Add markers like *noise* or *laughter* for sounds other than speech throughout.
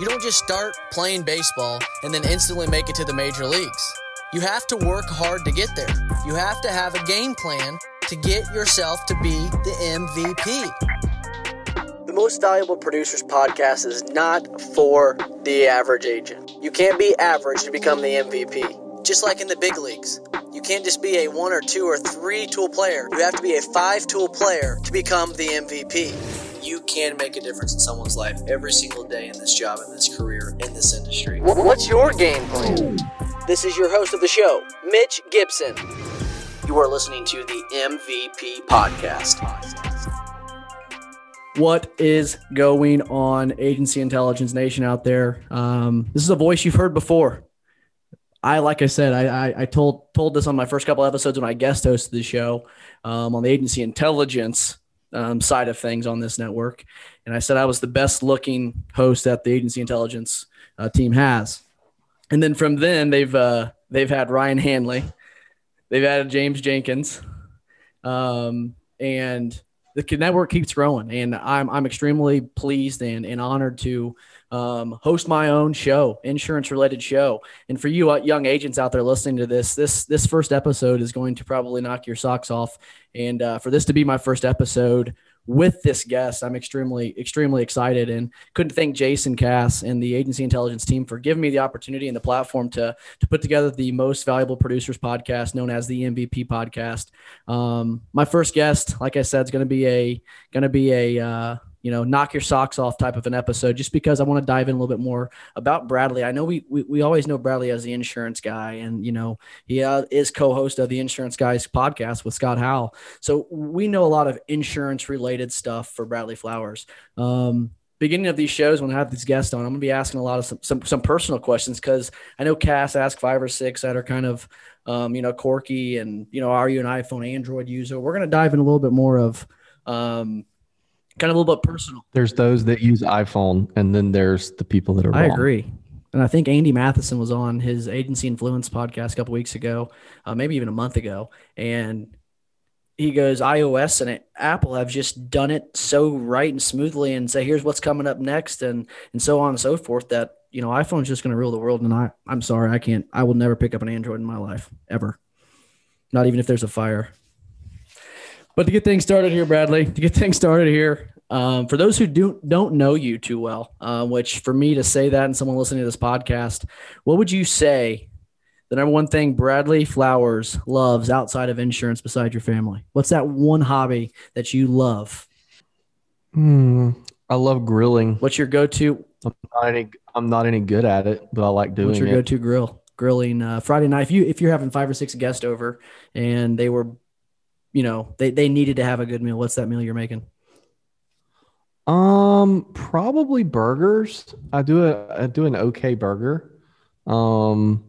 You don't just start playing baseball and then instantly make it to the major leagues. You have to work hard to get there. You have to have a game plan to get yourself to be the MVP. The Most Valuable Producers podcast is not for the average agent. You can't be average to become the MVP. Just like in the big leagues. You can't just be a one or two or three tool player. You have to be a five tool player to become the MVP. You can make a difference in someone's life every single day in this job, in this career, in this industry. What's your game plan? This is your host of the show, Mitch Gibson. You are listening to the MVP Podcast. What is going on, Agency Intelligence Nation out there? Um, this is a voice you've heard before. I, like I said, I, I, I, told told this on my first couple episodes when I guest hosted the show um, on the Agency Intelligence um, side of things on this network, and I said I was the best looking host that the Agency Intelligence uh, team has. And then from then they've uh, they've had Ryan Hanley, they've added James Jenkins, um, and the network keeps growing. And I'm I'm extremely pleased and, and honored to um, host my own show, insurance related show. And for you uh, young agents out there listening to this, this this first episode is going to probably knock your socks off. And uh, for this to be my first episode with this guest. I'm extremely, extremely excited and couldn't thank Jason Cass and the agency intelligence team for giving me the opportunity and the platform to, to put together the most valuable producers podcast known as the MVP podcast. Um, my first guest, like I said, is going to be a, going to be a, uh, you know, knock your socks off type of an episode, just because I want to dive in a little bit more about Bradley. I know we we, we always know Bradley as the insurance guy, and you know he uh, is co-host of the Insurance Guys podcast with Scott Howell, so we know a lot of insurance related stuff for Bradley Flowers. Um, beginning of these shows when I have these guests on, I'm gonna be asking a lot of some some, some personal questions because I know Cass asked five or six that are kind of um, you know quirky and you know are you an iPhone Android user? We're gonna dive in a little bit more of um, kind of a little bit personal. There's those that use iPhone, and then there's the people that are. I wrong. agree, and I think Andy Matheson was on his Agency Influence podcast a couple weeks ago, uh, maybe even a month ago, and he goes iOS and it, Apple have just done it so right and smoothly, and say here's what's coming up next, and and so on and so forth. That you know iPhone's just going to rule the world, and I I'm sorry, I can't, I will never pick up an Android in my life ever, not even if there's a fire. But to get things started here, Bradley, to get things started here, um, for those who do, don't know you too well, uh, which for me to say that and someone listening to this podcast, what would you say the number one thing Bradley Flowers loves outside of insurance beside your family? What's that one hobby that you love? Mm, I love grilling. What's your go-to? I'm not any. I'm not any good at it, but I like doing it. What's your it. go-to grill? Grilling uh, Friday night. If you if you're having five or six guests over and they were, you know, they they needed to have a good meal. What's that meal you're making? Um, probably burgers. I do a I do an okay burger. Um,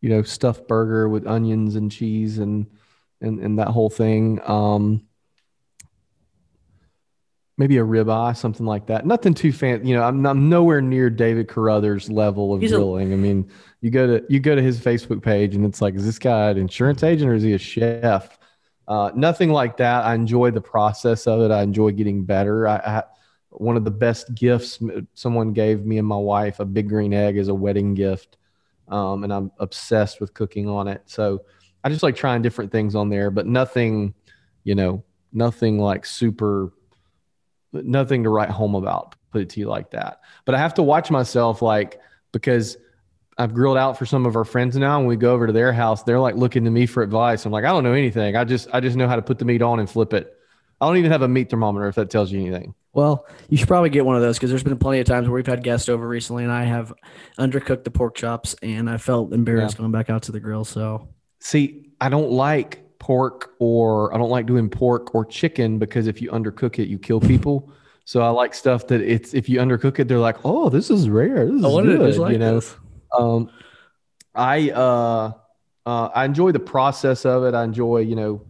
you know, stuffed burger with onions and cheese and and and that whole thing. Um, maybe a ribeye, something like that. Nothing too fancy. You know, I'm, I'm nowhere near David Carruthers level of He's grilling. I mean, you go to you go to his Facebook page and it's like, is this guy an insurance agent or is he a chef? Uh, nothing like that. I enjoy the process of it. I enjoy getting better. I, I one of the best gifts someone gave me and my wife a big green egg as a wedding gift, um, and I'm obsessed with cooking on it. So I just like trying different things on there, but nothing, you know, nothing like super, nothing to write home about. Put it to you like that. But I have to watch myself, like because I've grilled out for some of our friends now, and we go over to their house. They're like looking to me for advice. I'm like, I don't know anything. I just I just know how to put the meat on and flip it. I don't even have a meat thermometer if that tells you anything. Well, you should probably get one of those because there's been plenty of times where we've had guests over recently, and I have undercooked the pork chops, and I felt embarrassed Yeah. going back out to the grill. So See, I don't like pork or I don't like doing pork or chicken because if you undercook it, you kill people. So I like stuff that it's if you undercook it, they're like, oh, this is rare. This is good. like you know, this. Um, I uh, uh, I enjoy the process of it. I enjoy you know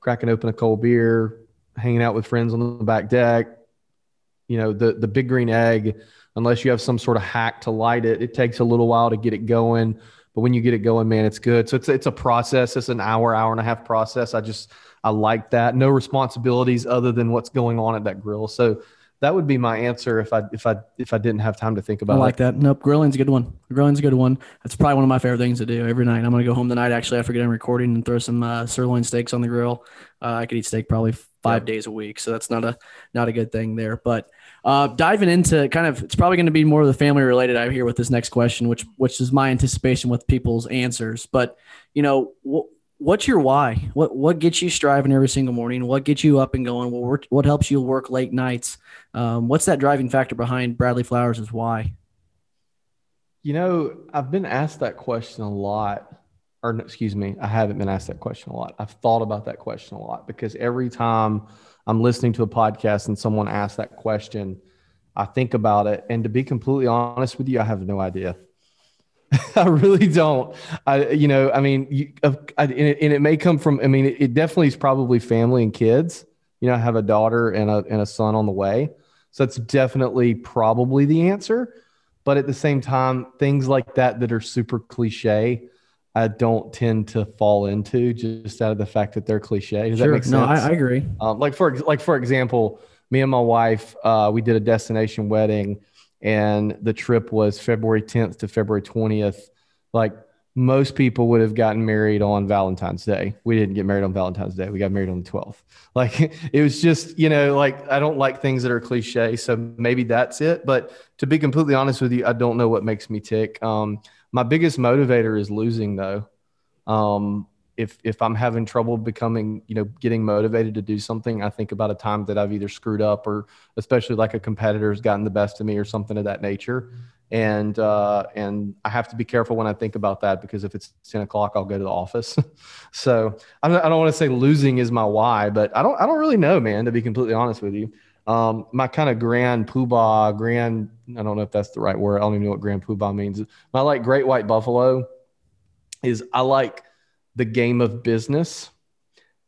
cracking open a cold beer, hanging out with friends on the back deck. You know the the big green egg. Unless you have some sort of hack to light it, it takes a little while to get it going. But when you get it going, man, it's good. So it's it's a process. It's an hour, hour and a half process. I just I like that. No responsibilities other than what's going on at that grill. So that would be my answer if I if I if I didn't have time to think about it. I like it. that. Nope, grilling's a good one. Grilling's a good one. That's probably one of my favorite things to do every night. I'm gonna go home tonight actually after getting recording and throw some uh, sirloin steaks on the grill. Uh, I could eat steak probably five Yep. days a week, so that's not a not a good thing there. But uh, diving into kind of, it's probably going to be more of the family related. I hear with this next question, which which is my anticipation with people's answers. But you know, wh- what's your why? What what gets you striving every single morning? What gets you up and going? What work, what helps you work late nights? Um, what's that driving factor behind Bradley Flowers' is why? You know, I've been asked that question a lot. Or excuse me, I haven't been asked that question a lot. I've thought about that question a lot because every time I'm listening to a podcast and someone asks that question, I think about it. And to be completely honest with you, I have no idea. *laughs* I really don't. I, you know, I mean, you, I, and, it, and it may come from. I mean, it, it definitely is probably family and kids. You know, I have a daughter and a and a son on the way, so that's definitely probably the answer. But at the same time, things like that that are super cliche, I don't tend to fall into just out of the fact that they're cliche. Does that make sense? No, I, I agree. Um, like for like for example, me and my wife, uh, we did a destination wedding, and the trip was February 10th to February 20th. Like most people would have gotten married on Valentine's Day. We didn't get married on Valentine's Day. We got married on the 12th. *laughs* Like it was just, you know, like I don't like things that are cliche. So maybe that's it. But to be completely honest with you, I don't know what makes me tick. Um, my biggest motivator is losing though. Um, if if I'm having trouble becoming, you know, getting motivated to do something, I think about a time that I've either screwed up or especially like a competitor's gotten the best of me or something of that nature. And uh, and I have to be careful when I think about that because if it's 10 o'clock, I'll go to the office. *laughs* so I'm not, I don't want to say losing is my why, but I don't I don't really know, man, to be completely honest with you. Um, my kind of grand poobah, grand, I don't know if that's the right word. I don't even know what grand poobah means. My like great white buffalo is I like the game of business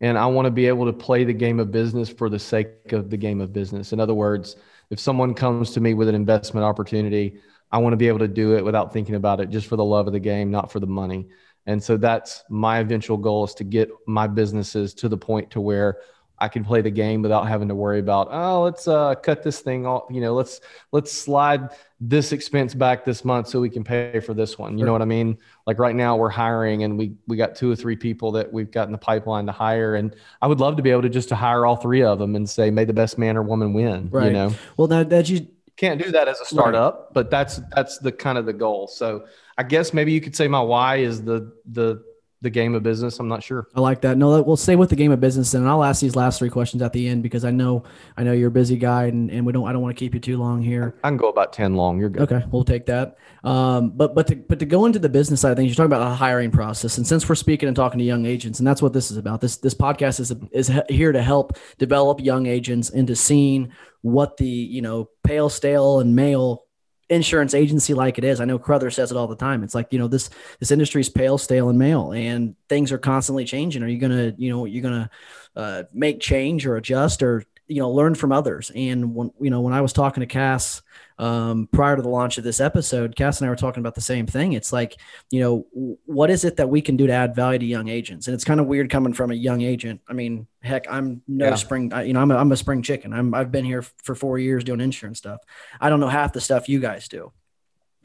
and I want to be able to play the game of business for the sake of the game of business. In other words, if someone comes to me with an investment opportunity, I want to be able to do it without thinking about it just for the love of the game, not for the money. And so that's my eventual goal is to get my businesses to the point to where I can play the game without having to worry about, oh, let's uh, cut this thing off. You know, let's let's slide this expense back this month so we can pay for this one. You know what I mean? Like right now we're hiring and we we got two or three people that we've got in the pipeline to hire. And I would love to be able to just to hire all three of them and say, may the best man or woman win. right. You Right. know, Well, that that you can't do that as a startup, but that's that's the kind of the goal. So I guess maybe you could say my why is the the the game of business. I'm not sure. I like that. No, we'll stay with the game of business, and I'll ask these last three questions at the end because I know I know you're a busy guy, and, and we don't I don't want to keep you too long here. I can go about 10 long. You're good. Okay, we'll take that. Um, but but to but to go into the business side of things, you're talking about a hiring process, and since we're speaking and talking to young agents, and that's what this is about. This this podcast is is here to help develop young agents into seeing what the you know pale, stale, and male insurance agency like it is. I know Crother says it all the time. It's like you know this this industry is pale, stale, and male, and things are constantly changing. Are you gonna you know you're gonna uh, make change or adjust or you know learn from others? And when you know when I was talking to Cass um, prior to the launch of this episode, Cass and I were talking about the same thing. It's like, you know, what is it that we can do to add value to young agents? And it's kind of weird coming from a young agent. I mean, heck, I'm no Yeah. spring, you know, I'm a, I'm a spring chicken. I'm, I've been here for four years doing insurance stuff. I don't know half the stuff you guys do.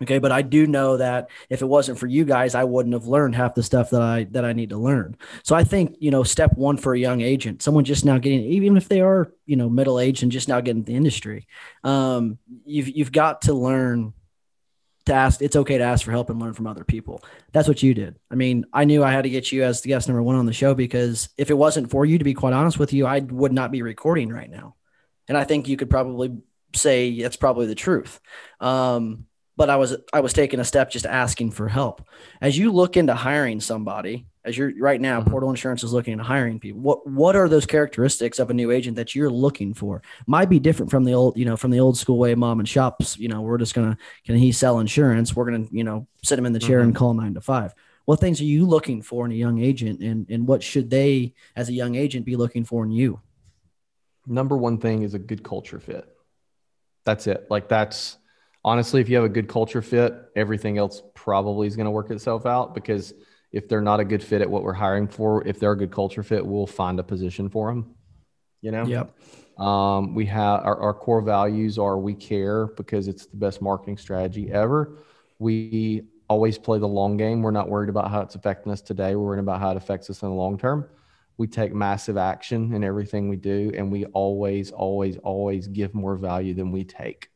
Okay. But I do know that if it wasn't for you guys, I wouldn't have learned half the stuff that I, that I need to learn. So I think, you know, step one for a young agent, someone just now getting, even if they are, you know, middle aged and just now getting the industry, um, you've, you've got to learn to ask. It's okay to ask for help and learn from other people. That's what you did. I mean, I knew I had to get you as the guest number one on the show because if it wasn't for you, to be quite honest with you, I would not be recording right now. And I think you could probably say that's probably the truth. Um, but I was I was taking a step just asking for help. As you look into hiring somebody, as you're right now, Mhm. Portal Insurance is looking into hiring people. What what are those characteristics of a new agent that you're looking for? Might be different from the old, you know, from the old school way mom and shops. You know, we're just gonna can he sell insurance? We're gonna, you know, sit him in the chair and call nine to five. What things are you looking for in a young agent, and and what should they, as a young agent, be looking for in you? number one thing is a good culture fit. That's it. Like that's honestly, if you have a good culture fit, everything else probably is going to work itself out because if they're not a good fit at what we're hiring for, if they're a good culture fit, we'll find a position for them. You know? Yep. Um, we have our, our core values are we care because it's the best marketing strategy ever. We always play the long game. We're not worried about how it's affecting us today. We're worried about how it affects us in the long term. We take massive action in everything we do, and we always, always, always give more value than we take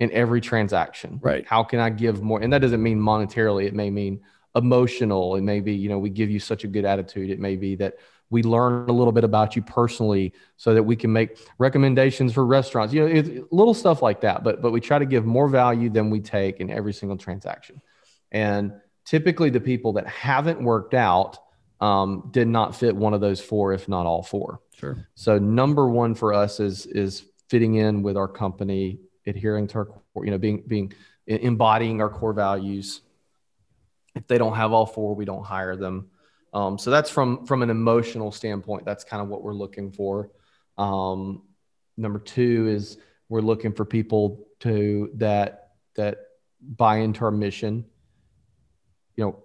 in every transaction. Right. How can I give more? And that doesn't mean monetarily. It may mean emotional. It may be, you know, we give you such a good attitude. It may be that we learn a little bit about you personally so that we can make recommendations for restaurants you know it's little stuff like that but but we try to give more value than we take in every single transaction and typically the people that haven't worked out um, did not fit one of those four if not all four Sure. so number one for us is is fitting in with our company adhering to our core, you know being being embodying our core values if they don't have all four we don't hire them um, so that's from from an emotional standpoint. That's kind of what we're looking for. Um, number two is we're looking for people to that that buy into our mission. You know,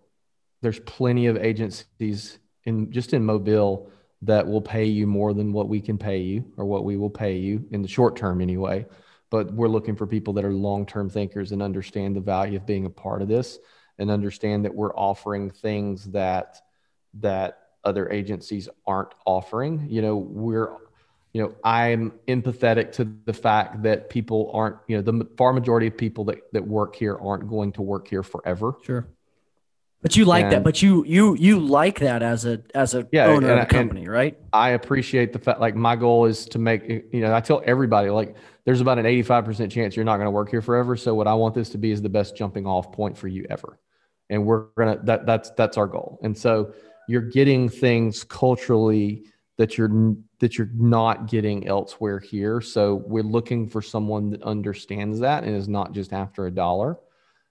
there's plenty of agencies in just in Mobile that will pay you more than what we can pay you or what we will pay you in the short term anyway. But we're looking for people that are long term thinkers and understand the value of being a part of this and understand that we're offering things that that other agencies aren't offering. You know, we're, you know, I'm empathetic to the fact that people aren't, you know, the far majority of people that, that work here aren't going to work here forever. Sure. But you like And- that. But you you you like that as a as a Yeah, owner and- of a company, right? I appreciate the fact, like, my goal is to make, you know, I tell everybody, like, there's about an 85% chance you're not going to work here forever. So, what I want this to be is the best jumping off point for you ever. And we're going to, that, that's, that's our goal. And so, you're getting things culturally that you're, that you're not getting elsewhere here. So, we're looking for someone that understands that and is not just after a dollar.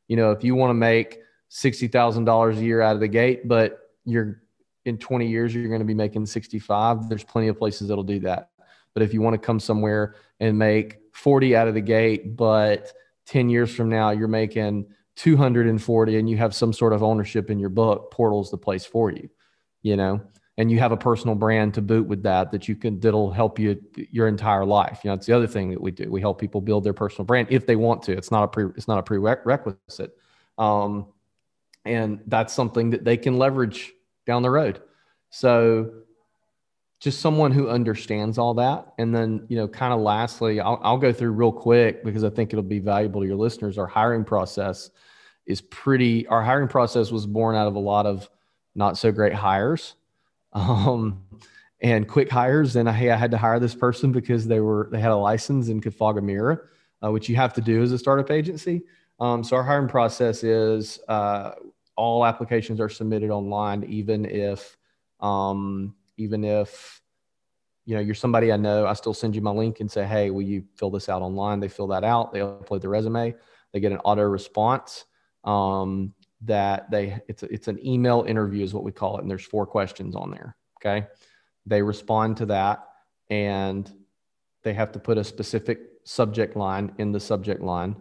You know, if you want to make $60,000 a year out of the gate, but you're in 20 years you're going to be making 65 there's plenty of places that'll do that. But if you want to come somewhere and make 40 out of the gate but 10 years from now you're making 240 and you have some sort of ownership in your book portal's the place for you you know? And you have a personal brand to boot with that that you can that'll help you your entire life. You know it's the other thing that we do. We help people build their personal brand if they want to. It's not a pre it's not a prerequisite. Um, and that's something that they can leverage down the road. So just someone who understands all that. And then, you know, kind of lastly, I'll, I'll go through real quick because I think it'll be valuable to your listeners. Our hiring process is pretty, our hiring process was born out of a lot of not so great hires *laughs* um, and quick hires. And hey, I had to hire this person because they were, they had a license and could fog a mirror, uh, which you have to do as a startup agency. Um, so our hiring process is uh, all applications are submitted online, even if, um, even if, you know, you're somebody I know, I still send you my link and say, Hey, will you fill this out online? They fill that out. They upload the resume. They get an auto response. Um, that they, it's, it's an email interview is what we call it. And there's four questions on there. Okay. They respond to that and they have to put a specific subject line in the subject line.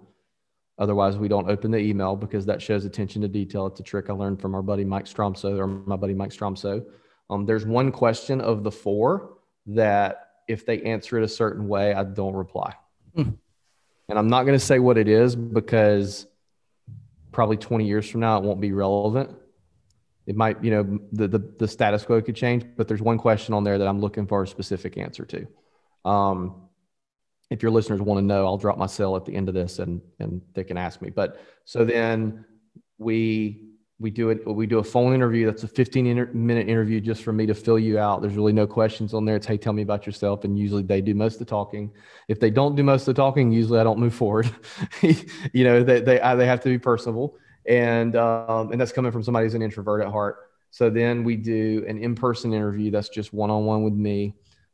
Otherwise, we don't open the email because that shows attention to detail. It's a trick I learned from our buddy Mike Stromsoe or my buddy Mike Stromsoe. Um, there's one question of the four that if they answer it a certain way, I don't reply. Hmm. And I'm not going to say what it is because probably 20 years from now, it won't be relevant. It might, you know, the, the, the status quo could change, but there's one question on there that I'm looking for a specific answer to. Um, if your listeners want to know, I'll drop my cell at the end of this and and they can ask me. But so then we we do it we do a phone interview. That's a 15 inter- minute interview just for me to fill you out. There's really no questions on there. It's hey tell me about yourself. And usually they do most of the talking. If they don't do most of the talking usually i don't move forward. *laughs* You know they they, I, they have to be personable. And um, and that's coming from somebody who's an introvert at heart. So then we do an in-person interview that's just one-on-one with me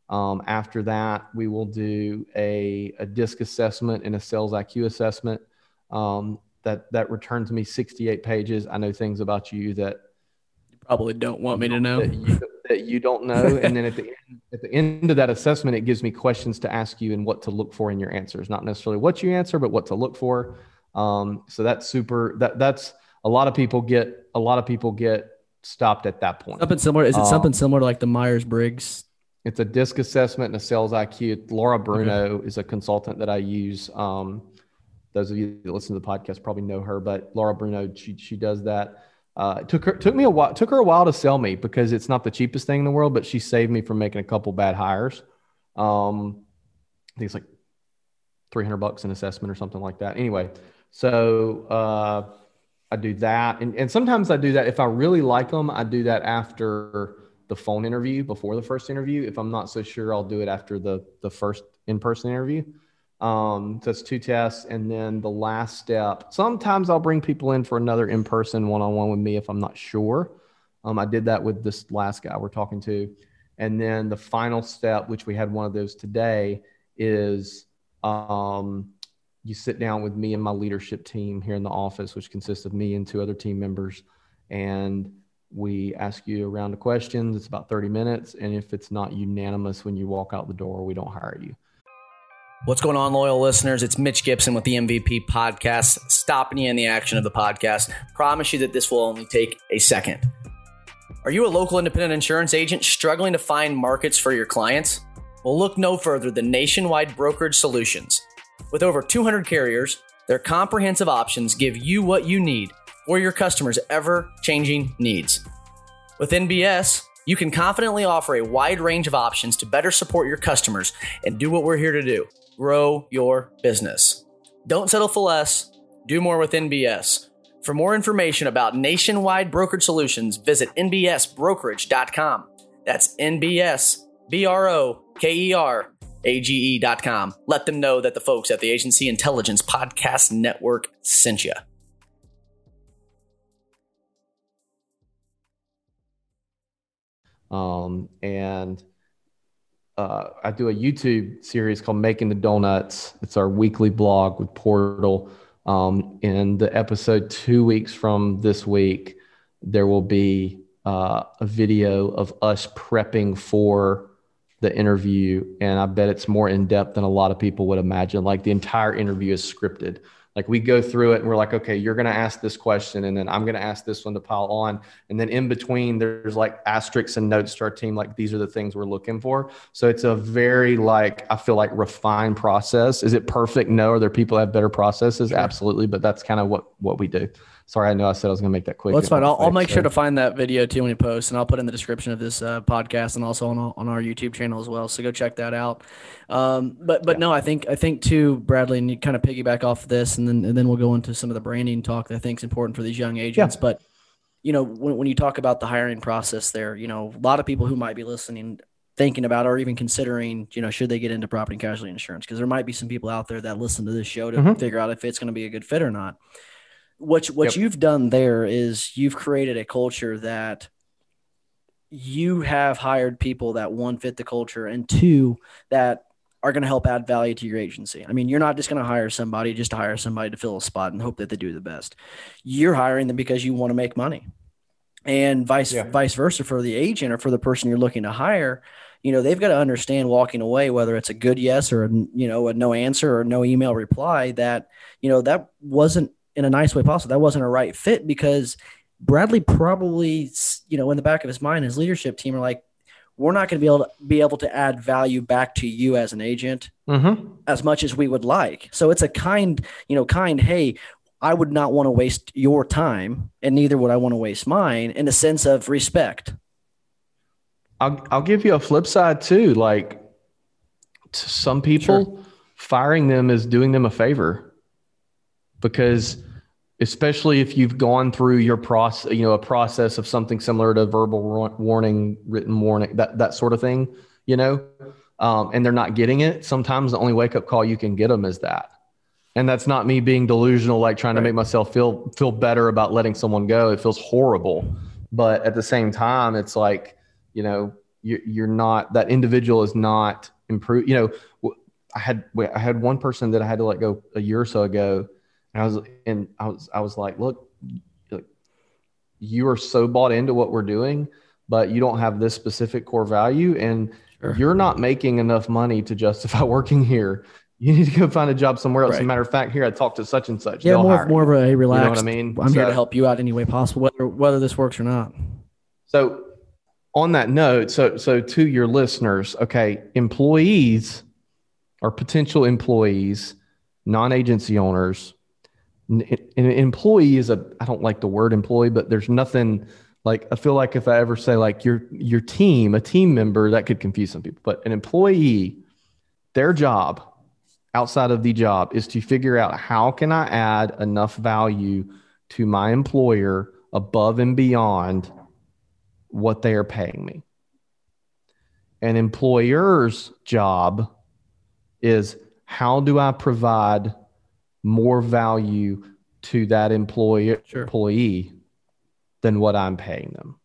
um, after that, we will do a, a disc assessment and a sales IQ assessment. Um, that that returns me 68 pages. I know things about you that you Probably don't want me to know. that you, that you don't know. *laughs* and then at the end, at the end of that assessment, it gives me questions to ask you and what to look for in your answers. Not necessarily what you answer, but what to look for. Um, so that's super. That that's a lot of people get. A lot of people get stopped at that point. Something similar. Is it Um, something similar to like the Myers Briggs it's a disc assessment and a sales IQ. Laura Bruno okay. is a consultant that I use. Um, those of you that listen to the podcast probably know her, but Laura Bruno, she, she does that. Uh, it took her took me a while took her a while to sell me because it's not the cheapest thing in the world, but she saved me from making a couple bad hires. Um, I think it's like 300 bucks an assessment or something like that. Anyway, so uh, I do that. And, and sometimes I do that. If I really like them, I do that after the phone interview, before the first interview. If I'm not so sure, I'll do it after the, the first in person interview. Um, so it's two tests. And then the last step, sometimes I'll bring people in for another in person one on one with me if I'm not sure. Um, I did that with this last guy we're talking to. And then the final step, which we had one of those today, is um, you sit down with me and my leadership team here in the office, which consists of me and two other team members, and we ask you a round of questions. It's about 30 minutes. And if it's not unanimous when you walk out the door, we don't hire you. What's going on, loyal listeners? It's Mitch Gibson with the MVP podcast, stopping you in the action of the podcast. Promise you that this will only take a second. Are you a local independent insurance agent struggling to find markets for your clients? Well, look no further than Nationwide Brokerage Solutions. With over 200 carriers, their comprehensive options give you what you need for your customers' ever changing needs. With NBS, you can confidently offer a wide range of options to better support your customers and do what we're here to do grow your business. Don't settle for less, do more with NBS. For more information about nationwide brokerage solutions, visit nbsbrokerage.com. That's NBS, B R O K E R A G E.com. Let them know that the folks at the Agency Intelligence Podcast Network sent you. Um, and uh, I do a YouTube series called Making the Donuts. It's our weekly blog with Portal. Um, in the episode two weeks from this week, there will be uh, a video of us prepping for the interview. And I bet it's more in depth than a lot of people would imagine. Like the entire interview is scripted. Like we go through it and we're like, okay, you're going to ask this question and then I'm going to ask this one to pile on. And then in between, there's like asterisks and notes to our team. Like these are the things we're looking for. So it's a very like, I feel like refined process. Is it perfect? No. Are there people that have better processes? Sure. Absolutely. But that's kind of what, what we do. Sorry, I know I said I was going to make that quick. Well, that's fine. I'll, I'll, make so. sure to find that video too when you post, and I'll put in the description of this uh, podcast and also on on our YouTube channel as well. So go check that out. Um, but but yeah. no, I think I think too, Bradley, and you kind of piggyback off of this, and then and then we'll go into some of the branding talk that I think is important for these young agents. Yeah. But you know, when when you talk about the hiring process, there, you know, a lot of people who might be listening thinking about or even considering, you know, should they get into property and casualty insurance? Because there might be some people out there that listen to this show to mm-hmm. figure out if it's going to be a good fit or not what what yep. you've done there is you've created a culture that you have hired people that one fit the culture and two that are going to help add value to your agency. I mean, you're not just going to hire somebody just to hire somebody to fill a spot and hope that they do the best. You're hiring them because you want to make money. And vice yeah. vice versa for the agent or for the person you're looking to hire, you know, they've got to understand walking away whether it's a good yes or a, you know, a no answer or no email reply that, you know, that wasn't in a nice way possible. That wasn't a right fit because Bradley probably, you know, in the back of his mind, his leadership team are like, we're not going to be able to be able to add value back to you as an agent mm-hmm. as much as we would like. So it's a kind, you know, kind, hey, I would not want to waste your time, and neither would I want to waste mine in a sense of respect. I'll I'll give you a flip side too. Like to some people, sure. firing them is doing them a favor because especially if you've gone through your process, you know, a process of something similar to verbal warning, written warning, that that sort of thing, you know, um, and they're not getting it. Sometimes the only wake up call you can get them is that, and that's not me being delusional, like trying right. to make myself feel feel better about letting someone go. It feels horrible, but at the same time, it's like, you know, you, you're not that individual is not improved. You know, I had I had one person that I had to let go a year or so ago and I was and I was I was like, look, you are so bought into what we're doing, but you don't have this specific core value, and sure. you're not making enough money to justify *laughs* working here. You need to go find a job somewhere else. Right. As a matter of fact, here I talked to such and such. Yeah, more, more of a relaxed. You know what I mean? I'm so, here to help you out any way possible, whether whether this works or not. So on that note, so so to your listeners, okay, employees or potential employees, non-agency owners, an employee is a I don't like the word employee, but there's nothing like I feel like if I ever say like your your team, a team member, that could confuse some people. But an employee, their job outside of the job is to figure out how can I add enough value to my employer above and beyond what they are paying me. An employer's job is how do I provide more value to that employee sure. employee than what I'm paying them.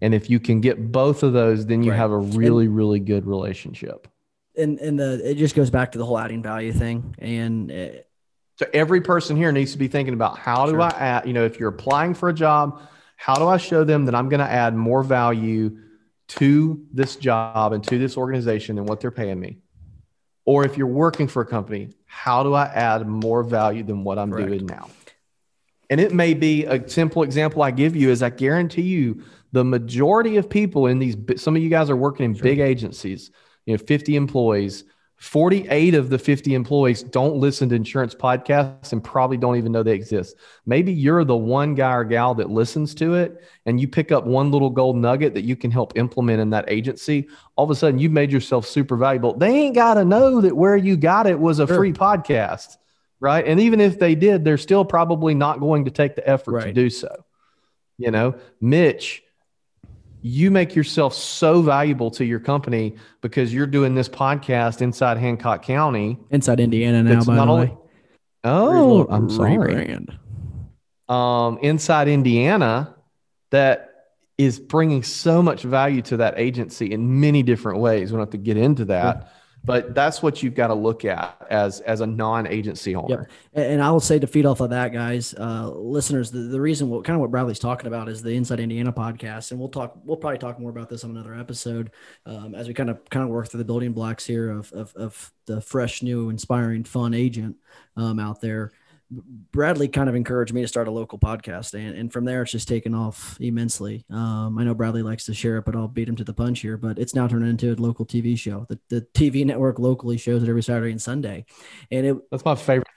And if you can get both of those, then you right. have a really, and, really good relationship. And and the it just goes back to the whole adding value thing. And it, so every person here needs to be thinking about how sure. do I add, you know, if you're applying for a job, how do I show them that I'm going to add more value to this job and to this organization than what they're paying me? Or if you're working for a company, how do I add more value than what I'm Correct. doing now? And it may be a simple example I give you is I guarantee you the majority of people in these some of you guys are working in sure. big agencies, you know, 50 employees, 48 of the 50 employees don't listen to insurance podcasts and probably don't even know they exist. Maybe you're the one guy or gal that listens to it and you pick up one little gold nugget that you can help implement in that agency. All of a sudden, you've made yourself super valuable. They ain't got to know that where you got it was a sure. free podcast, right? And even if they did, they're still probably not going to take the effort right. to do so. You know, Mitch you make yourself so valuable to your company because you're doing this podcast inside Hancock County, inside Indiana now. By the only, way, oh, I'm sorry, um, inside Indiana, that is bringing so much value to that agency in many different ways. We don't have to get into that but that's what you've got to look at as as a non-agency owner. Yep. And I will say to feed off of that, guys, uh, listeners, the, the reason what kind of what Bradley's talking about is the Inside Indiana podcast, and we'll talk. We'll probably talk more about this on another episode um, as we kind of kind of work through the building blocks here of of, of the fresh, new, inspiring, fun agent um, out there. Bradley kind of encouraged me to start a local podcast, and, and from there it's just taken off immensely. Um, I know Bradley likes to share it, but I'll beat him to the punch here. But it's now turned into a local TV show. The, the TV network locally shows it every Saturday and Sunday, and it that's my favorite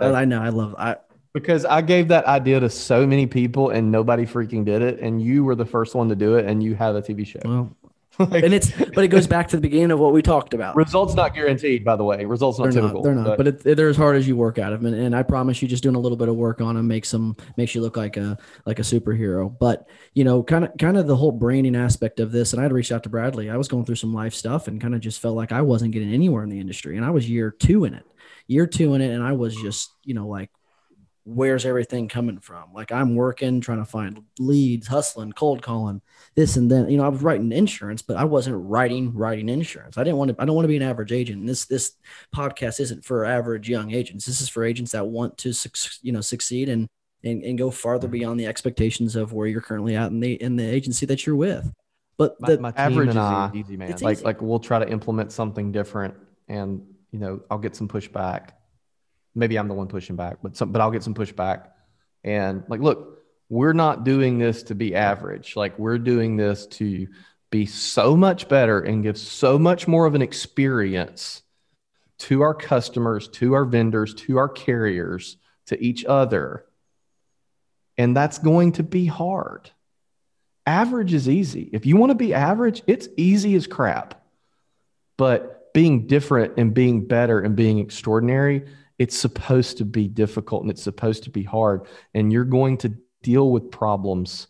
thing. I know, I love I because I gave that idea to so many people and nobody freaking did it, and you were the first one to do it, and you have a TV show. Well, *laughs* like, and it's but it goes back to the beginning of what we talked about. Results not guaranteed, by the way. Results not they're typical. Not, they're not, but, but it, they're as hard as you work at them. And, and, I promise you, just doing a little bit of work on them makes them makes you look like a like a superhero. But you know, kind of kind of the whole branding aspect of this. And I had reached out to Bradley. I was going through some life stuff and kind of just felt like I wasn't getting anywhere in the industry. And I was year two in it, year two in it, and I was just you know like where's everything coming from? Like I'm working, trying to find leads, hustling, cold calling, this and then. You know, I was writing insurance, but I wasn't writing writing insurance. I didn't want to. I don't want to be an average agent. And this this podcast isn't for average young agents. This is for agents that want to you know succeed and and, and go farther mm-hmm. beyond the expectations of where you're currently at in the in the agency that you're with. But the my, my average and I, easy, man. Like easy. like we'll try to implement something different, and you know I'll get some pushback maybe I'm the one pushing back, but some, but I'll get some pushback. And like, look, we're not doing this to be average. Like we're doing this to be so much better and give so much more of an experience to our customers, to our vendors, to our carriers, to each other. And that's going to be hard. Average is easy. If you want to be average, it's easy as crap. But being different and being better and being extraordinary it's supposed to be difficult and it's supposed to be hard and you're going to deal with problems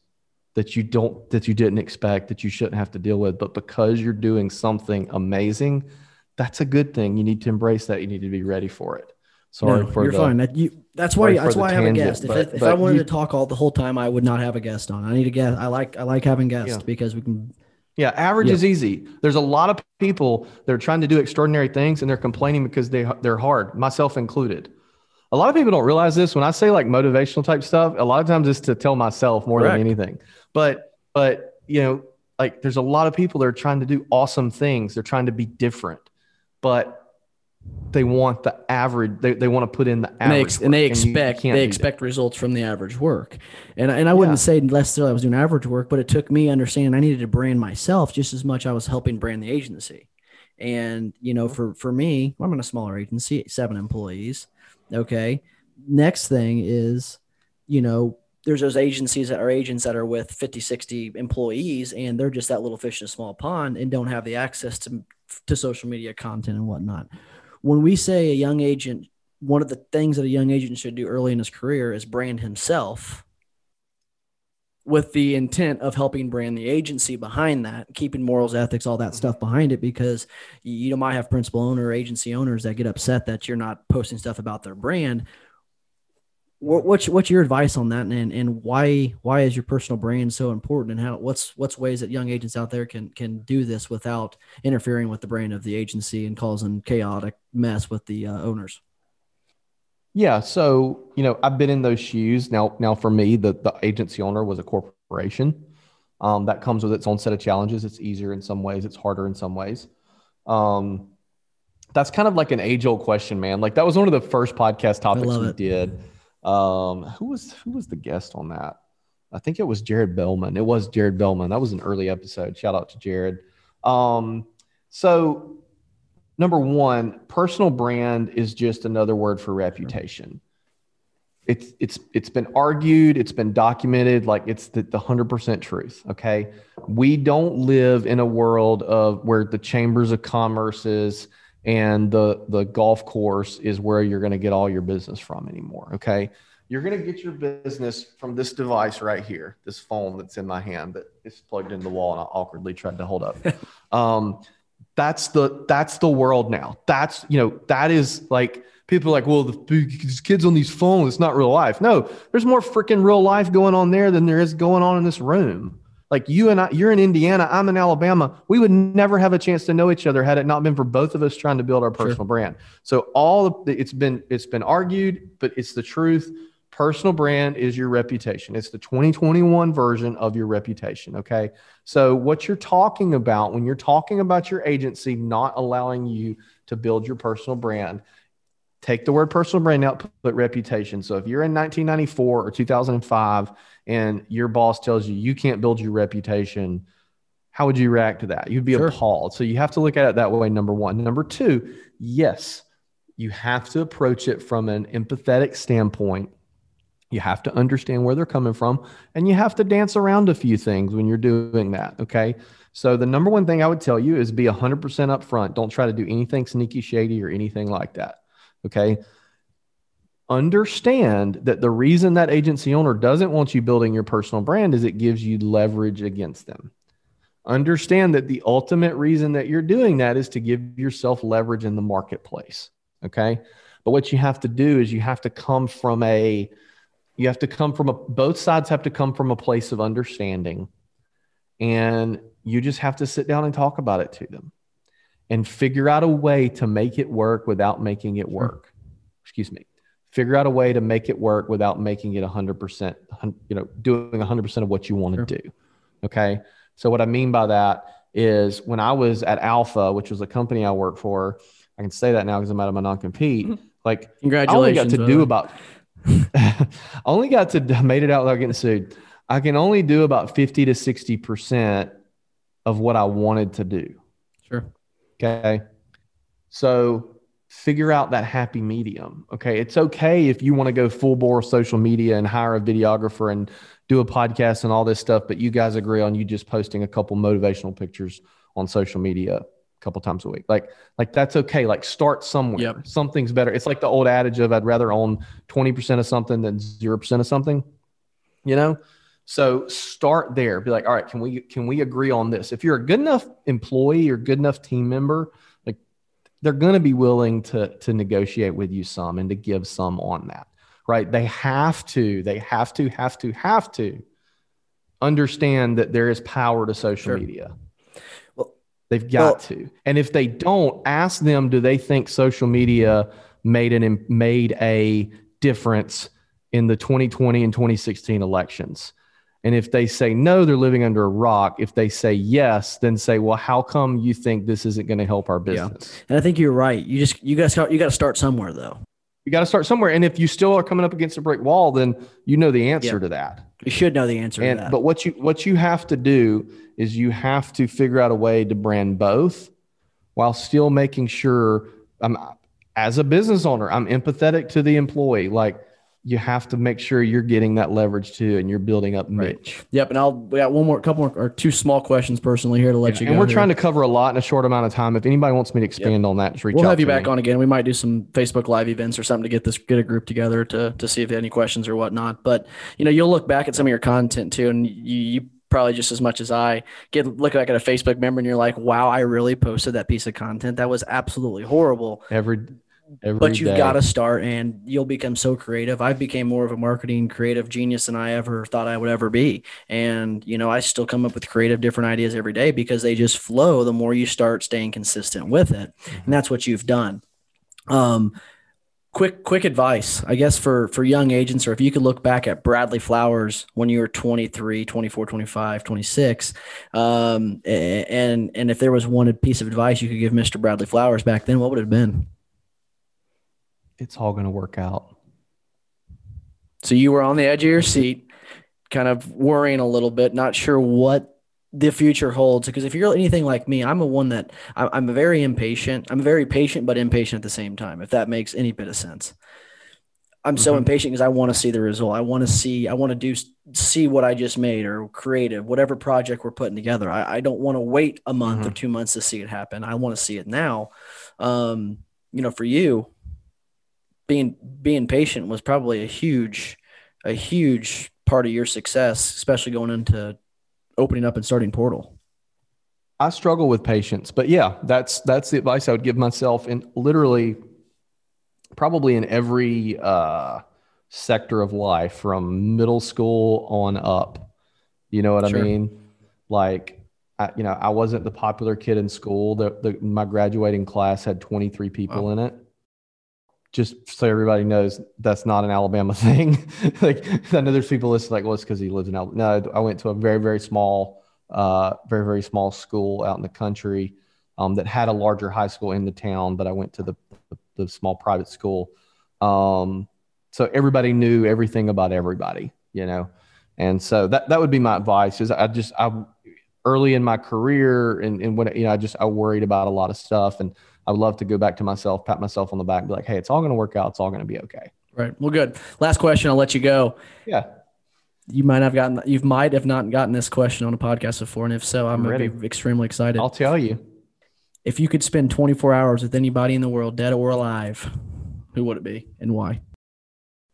that you don't that you didn't expect that you shouldn't have to deal with. But because you're doing something amazing that's a good thing. You need to embrace that. You need to be ready for it. Sorry no, for you're the, fine. That you that's why that's why i have a guest. But, if, if i wanted you, to talk all the whole time i would not have a guest on. I need a guest. I like i like having guests yeah. because we can yeah, average is easy. There's a lot of people that are trying to do extraordinary things and they're complaining because they they're hard, myself included. A lot of people don't realize this. When I say like motivational type stuff, a lot of times it's to tell myself more Correct. than anything. But but you know, like there's a lot of people that are trying to do awesome things. They're trying to be different. But they want the average they, they want to put in the and they, average ex- and they work, you- you expect can't they expect results from the average work. And and I wouldn't Yeah. say necessarily I was doing average work but it took me understanding I needed to brand myself just as much I was helping brand the agency. And you know for for me I'm in a smaller agency seven employees okay? Next thing is you know there's those agencies that are agents that are with 50 60 employees and they're just that little fish in a small pond and don't have the access to to social media content and whatnot when we say a young agent one of the things that a young agent should do early in his career is brand himself with the intent of helping brand the agency behind that, keeping morals, ethics, all that mm-hmm. stuff behind it, because you, you might have principal owner agency owners that get upset that you're not posting stuff about their brand. What, what's what's your advice on that, and and why why is your personal brand so important, and how what's what's ways that young agents out there can can do this without interfering with the brand of the agency and causing chaotic mess with the uh, owners? Yeah, so you know, I've been in those shoes. Now, now for me, the the agency owner was a corporation. Um, that comes with its own set of challenges. It's easier in some ways. It's harder in some ways. Um, that's kind of like an age old question, man. Like that was one of the first podcast topics we it. did. Um, who was who was the guest on that? I think it was Jared Bellman. It was Jared Bellman. That was an early episode. Shout out to Jared. Um, so number one, personal brand is just another word for reputation. It's it's it's been argued, it's been documented, like it's the, the hundred percent truth. Okay. We don't live in a world of where the chambers of commerce is and the the golf course is where you're going to get all your business from anymore. Okay. You're going to get your business from this device right here, this phone that's in my hand that is plugged in the wall and I awkwardly tried to hold up. *laughs* um, that's the that's the world now. That's you know that is like people are like, well, the these kids on these phones, it's not real life. No, there's more freaking real life going on there than there is going on in this room. Like you and I, you're in Indiana, I'm in Alabama. We would never have a chance to know each other had it not been for both of us trying to build our Sure. personal brand. So all the, it's been it's been argued, but it's the truth. Personal brand is your reputation. It's the 2021 version of your reputation. Okay. So, what you're talking about when you're talking about your agency not allowing you to build your personal brand, take the word personal brand out, put reputation. So, if you're in 1994 or 2005 and your boss tells you you can't build your reputation, how would you react to that? You'd be Sure. appalled. So, you have to look at it that way. Number one. Number two, yes, you have to approach it from an empathetic standpoint. You have to understand where they're coming from and you have to dance around a few things when you're doing that. Okay. So, the number one thing I would tell you is be 100% upfront. Don't try to do anything sneaky, shady, or anything like that. Okay. Understand that the reason that agency owner doesn't want you building your personal brand is it gives you leverage against them. Understand that the ultimate reason that you're doing that is to give yourself leverage in the marketplace. Okay. But what you have to do is you have to come from a, you have to come from a, both sides have to come from a place of understanding. And you just have to sit down and talk about it to them and figure out a way to make it work without making it work. Excuse me. Figure out a way to make it work without making it 100%, you know, doing 100% of what you want to Sure. do. Okay. So, what I mean by that is when I was at Alpha, which was a company I worked for, I can say that now because I'm out of my non compete. *laughs* Like, congratulations *laughs* I only got to do about I only got to made it out without getting sued. I can only do about 50 to 60 percent of what I wanted to do. Sure. Okay. So figure out that happy medium. Okay. It's okay if you want to go full bore social media and hire a videographer and do a podcast and all this stuff, but you guys agree on you just posting a couple motivational pictures on social media a couple times a week. Like, like that's okay. Like start somewhere. Yep. Something's better. It's like the old adage of I'd rather own 20% of something than 0% of something, you know? So start there. Be like, all right, can we can we agree on this? If you're a good enough employee or good enough team member, they're going to be willing to to negotiate with you some and to give some on that. Right? They have to, they have to, have to, have to understand that there is power to social Sure. media. Well- They've got to. And if they don't, ask them do they think social media made an made a difference in the 2020 and 2016 elections? And if they say no, they're living under a rock. If they say yes, then say, well, how come you think this isn't going to help our business? And I think you're right. You just you got to start, you got to start somewhere though. You got to start somewhere. And if you still are coming up against a brick wall, then you know the answer Yeah. to that. You should know the answer And to that. but what you what you have to do is you have to figure out a way to brand both while still making sure I'm as a business owner, I'm empathetic to the employee. Like you have to make sure you're getting that leverage too and you're building up Right. niche. Yep. And I'll we got one more, couple more, or two small questions personally here to let you go. and we're here. trying to cover a lot in a short amount of time. If anybody wants me to expand on that, just reach We'll out have you back me. on again. We might do some Facebook live events or something to get this get a group together to to see if they have any questions or whatnot. But you know, you'll look back at some of your content too, and you, you probably just as much as I get look back at a Facebook member and you're like, wow, I really posted that piece of content. That was absolutely horrible. every every but you've got to start and you'll become so creative. I've became more of a marketing creative genius than i ever thought i would ever be. And you know i still come up with creative different ideas every day because they just flow the more you start staying consistent with it. And that's what you've done. Um quick quick advice i guess for for young agents or if you could look back at bradley flowers when you were 23 24 25 26 um and and if there was one piece of advice you could give mr bradley flowers back then what would it have been it's all going to work out. So you were on the edge of your seat, kind of worrying a little bit, not sure what the future holds. Because if you're anything like me, I'm a one that I'm very impatient. I'm very patient, but impatient at the same time, if that makes any bit of sense. I'm so Mhm. impatient because I want to see the result. I want to see, I want to do, see what I just made or creative, whatever project we're putting together. I, I don't want to wait a month or two months to see it happen. I want to see it now. Um, you know, for you, being being patient was probably a huge a huge part of your success, especially going into opening up and starting Portal. I struggle with patience, but yeah, that's that's the advice I would give myself in literally probably in every uh, sector of life from middle school on up. You know what Sure. I mean? Like, I, you know, I wasn't the popular kid in school. The, the my graduating class had 23 people in it. Just so everybody knows, that's not an Alabama *laughs* thing. like, I know there's people listening like, well, it's because he lives in Alabama. No, I went to a very, very small uh, very very small school out in the country um, that had a larger high school in the town, but I went to the the, the small private school. Um, so everybody knew everything about everybody, you know, and so that that would be my advice. Is I just I early in my career and and when you know I just I worried about a lot of stuff and I would love to go back to myself, pat myself on the back, be like, hey, it's all going to work out. It's all going to be okay. Right. Well, good. Last question. I'll let you go. Yeah. You might have gotten, you might have not gotten this question on a podcast before, and if so, I'm I'm going to ready. be extremely excited. I'll tell you. if you could spend 24 hours with anybody in the world, dead or alive, who would it be and why?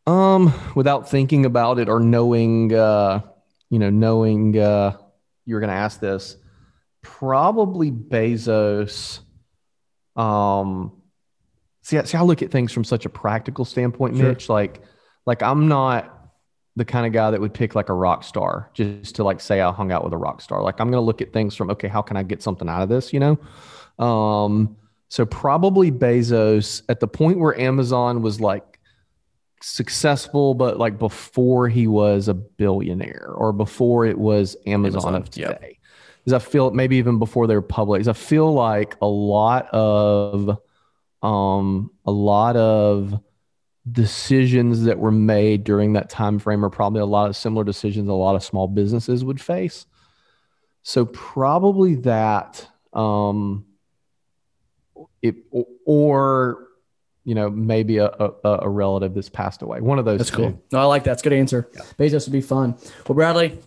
Um, without thinking about it or knowing, uh, you know, knowing uh, you were going to ask this, probably Bezos. Um, see, I- see, I look at things from such a practical standpoint, Sure. Mitch. Like, like I'm not the kind of guy that would pick like a rock star just to like say I hung out with a rock star. Like, I'm going to look at things from okay, how can I get something out of this? You know. Um, so probably Bezos at the point where Amazon was like successful, but like before he was a billionaire or before it was Amazon, Amazon, of today. I feel maybe even before they were public, 'cause I feel like a lot of um a lot of decisions that were made during that time frame are probably a lot of similar decisions a lot of small businesses would face. So probably that um it or you know maybe a, a, a relative that's passed away one of those That's two. cool. No, I like that. It's a good answer. Bezos would be fun. Well, Bradley,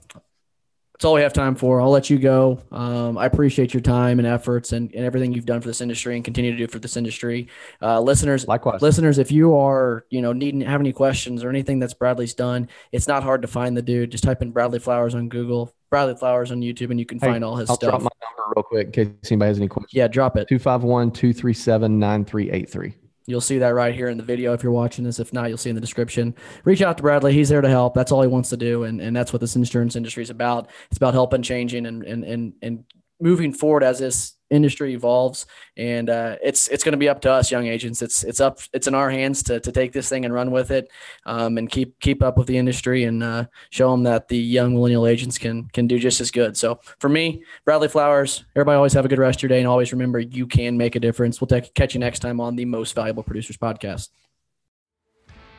that's all we have time for. I'll let you go. Um, I appreciate your time and efforts and, and everything you've done for this industry and continue to do for this industry. Uh, listeners, likewise listeners, if you are, you know, needing have any questions or anything that's Bradley's done, it's not hard to find the dude. Just type in Bradley Flowers on Google, Bradley Flowers on YouTube, and you can Hey, find all his i'll drop stuff. my number real quick in case anybody has any questions yeah, drop it. 251-237-9383 You'll see that right here in the video if you're watching this. If not, you'll see in the description. Reach out to Bradley. He's there to help. That's all he wants to do. And, and that's what this insurance industry is about. It's about helping, changing, and, and, and, and moving forward as this industry evolves, and uh, it's it's going to be up to us, young agents. It's it's up it's in our hands to to take this thing and run with it, um, and keep keep up with the industry and uh, show them that the young millennial agents can can do just as good. So for me, Bradley Flowers, everybody always have a good rest of your day, and always remember you can make a difference. We'll take, catch you next time on the Most Valuable Producers podcast.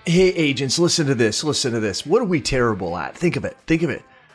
Hey agents, listen to this. Listen to this. What are we terrible at? Think of it. Think of it